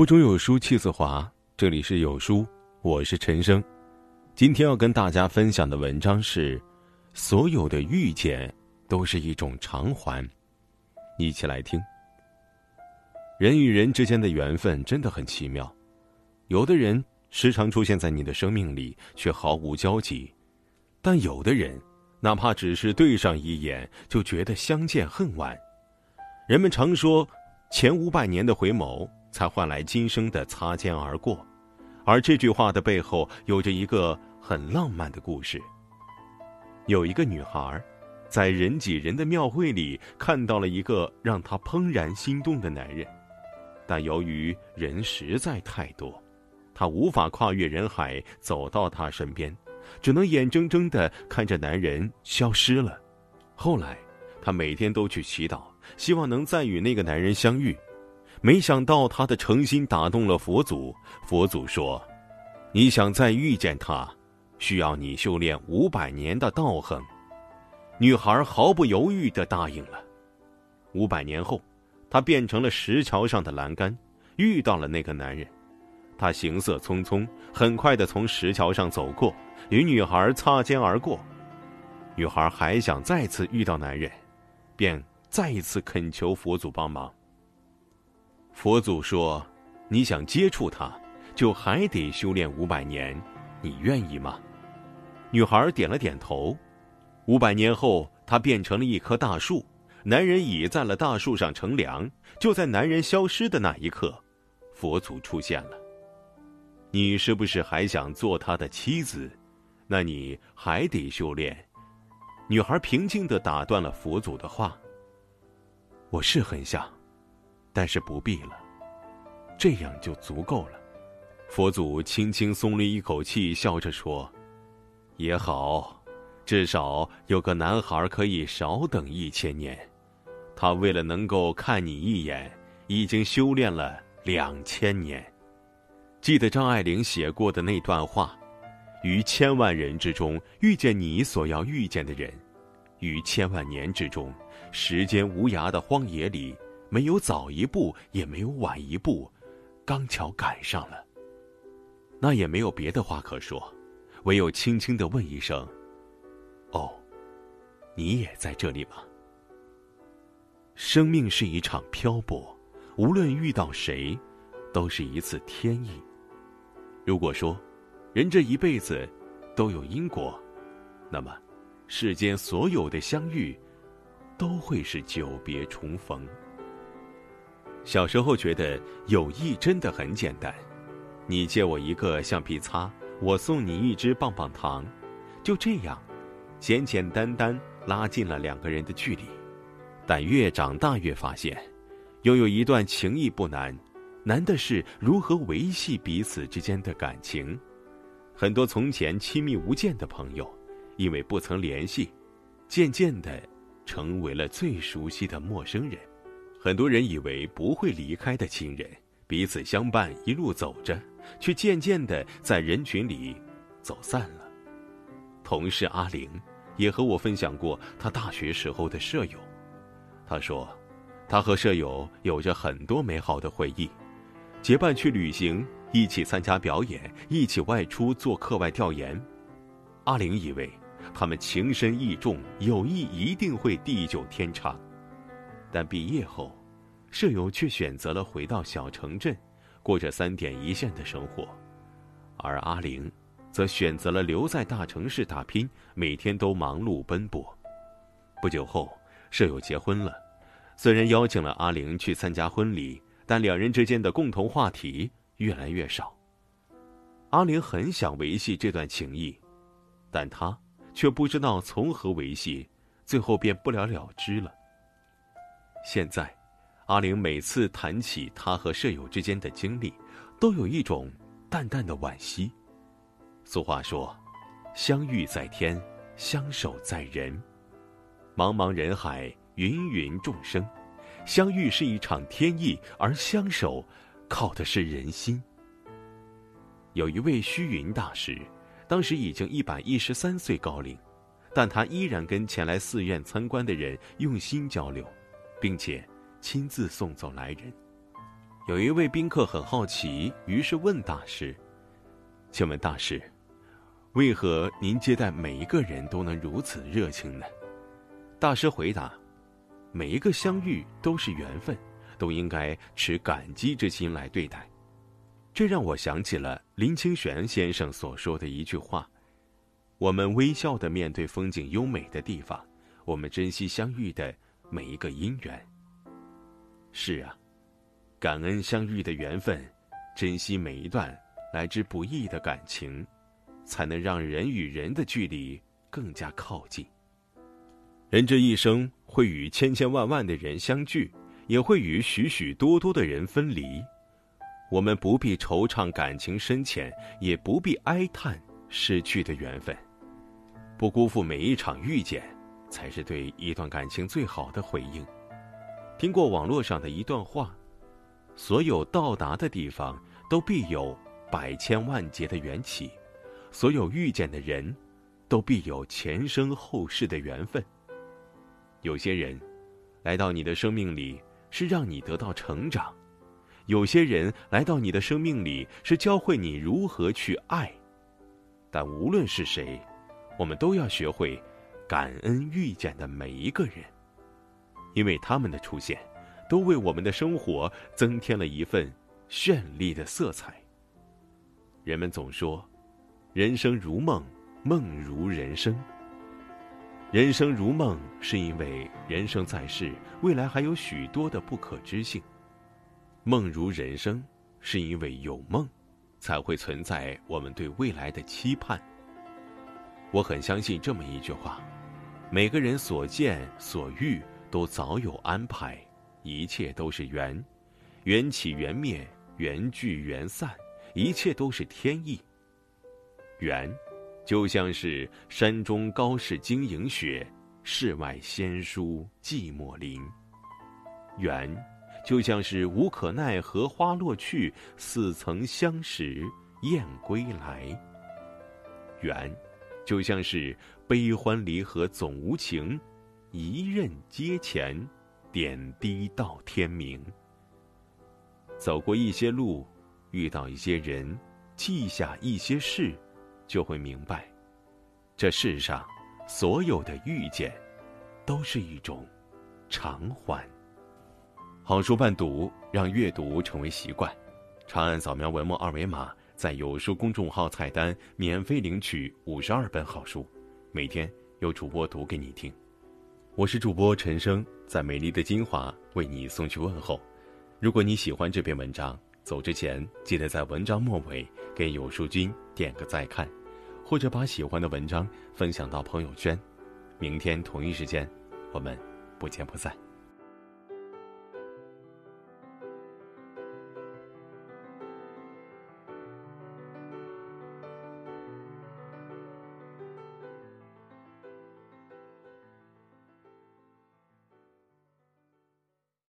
腹中有书气自华，这里是有书，我是陈生。今天要跟大家分享的文章是：所有的遇见都是一种偿还。一起来听。人与人之间的缘分真的很奇妙，有的人时常出现在你的生命里，却毫无交集；但有的人，哪怕只是对上一眼，就觉得相见恨晚。人们常说，前五百年的回眸。才换来今生的擦肩而过，而这句话的背后有着一个很浪漫的故事。有一个女孩，在人挤人的庙会里看到了一个让她怦然心动的男人，但由于人实在太多，她无法跨越人海走到他身边，只能眼睁睁的看着男人消失了。后来，她每天都去祈祷，希望能再与那个男人相遇。没想到他的诚心打动了佛祖。佛祖说：“你想再遇见他，需要你修炼五百年的道行。”女孩毫不犹豫的答应了。五百年后，她变成了石桥上的栏杆，遇到了那个男人。他行色匆匆，很快的从石桥上走过，与女孩擦肩而过。女孩还想再次遇到男人，便再一次恳求佛祖帮忙。佛祖说：“你想接触他，就还得修炼五百年，你愿意吗？”女孩点了点头。五百年后，她变成了一棵大树，男人倚在了大树上乘凉。就在男人消失的那一刻，佛祖出现了。你是不是还想做他的妻子？那你还得修炼。女孩平静的打断了佛祖的话：“我是很想。”但是不必了，这样就足够了。佛祖轻轻松了一口气，笑着说：“也好，至少有个男孩可以少等一千年。他为了能够看你一眼，已经修炼了两千年。记得张爱玲写过的那段话：于千万人之中遇见你所要遇见的人，于千万年之中，时间无涯的荒野里。”没有早一步，也没有晚一步，刚巧赶上了。那也没有别的话可说，唯有轻轻的问一声：“哦，你也在这里吗？”生命是一场漂泊，无论遇到谁，都是一次天意。如果说，人这一辈子都有因果，那么，世间所有的相遇，都会是久别重逢。小时候觉得友谊真的很简单，你借我一个橡皮擦，我送你一支棒棒糖，就这样，简简单单拉近了两个人的距离。但越长大越发现，拥有一段情谊不难，难的是如何维系彼此之间的感情。很多从前亲密无间的朋友，因为不曾联系，渐渐的，成为了最熟悉的陌生人。很多人以为不会离开的亲人，彼此相伴一路走着，却渐渐的在人群里走散了。同事阿玲也和我分享过她大学时候的舍友，她说，她和舍友有着很多美好的回忆，结伴去旅行，一起参加表演，一起外出做课外调研。阿玲以为他们情深意重，友谊一定会地久天长。但毕业后，舍友却选择了回到小城镇，过着三点一线的生活，而阿玲，则选择了留在大城市打拼，每天都忙碌奔波。不久后，舍友结婚了，虽然邀请了阿玲去参加婚礼，但两人之间的共同话题越来越少。阿玲很想维系这段情谊，但她却不知道从何维系，最后便不了了之了。现在，阿玲每次谈起她和舍友之间的经历，都有一种淡淡的惋惜。俗话说：“相遇在天，相守在人。”茫茫人海，芸芸众生，相遇是一场天意，而相守，靠的是人心。有一位虚云大师，当时已经一百一十三岁高龄，但他依然跟前来寺院参观的人用心交流。并且亲自送走来人。有一位宾客很好奇，于是问大师：“请问大师，为何您接待每一个人都能如此热情呢？”大师回答：“每一个相遇都是缘分，都应该持感激之心来对待。”这让我想起了林清玄先生所说的一句话：“我们微笑的面对风景优美的地方，我们珍惜相遇的每一个因缘。”是啊。感恩相遇的缘分，珍惜每一段来之不易的感情，才能让人与人的距离更加靠近。人这一生会与千千万万的人相聚，也会与许许多多的人分离。我们不必惆怅感情深浅，也不必哀叹失去的缘分。不辜负每一场遇见，才是对一段感情最好的回应。听过网络上的一段话。所有到达的地方，都必有百千万劫的缘起；所有遇见的人，都必有前生后世的缘分。有些人，来到你的生命里是让你得到成长；有些人来到你的生命里是教会你如何去爱。但无论是谁，我们都要学会感恩遇见的每一个人，因为他们的出现。都为我们的生活增添了一份绚丽的色彩。人们总说，人生如梦，梦如人生。人生如梦，是因为人生在世，未来还有许多的不可知性；梦如人生，是因为有梦，才会存在我们对未来的期盼。我很相信这么一句话：每个人所见所遇，都早有安排。一切都是缘，缘起缘灭，缘聚缘散，一切都是天意。缘，就像是山中高士晶莹雪，世外仙姝寂寞林。缘，就像是无可奈何花落去，似曾相识燕归来。缘，就像是悲欢离合总无情，一任阶前。点滴到天明。走过一些路，遇到一些人，记下一些事，就会明白，这世上所有的遇见，都是一种偿还。好书伴读，让阅读成为习惯。长按扫描文末二维码，在有书公众号菜单免费领取五十二本好书，每天有主播读给你听。我是主播陈生，在美丽的金华为你送去问候。如果你喜欢这篇文章，走之前记得在文章末尾给有书君点个再看，或者把喜欢的文章分享到朋友圈。明天同一时间，我们不见不散。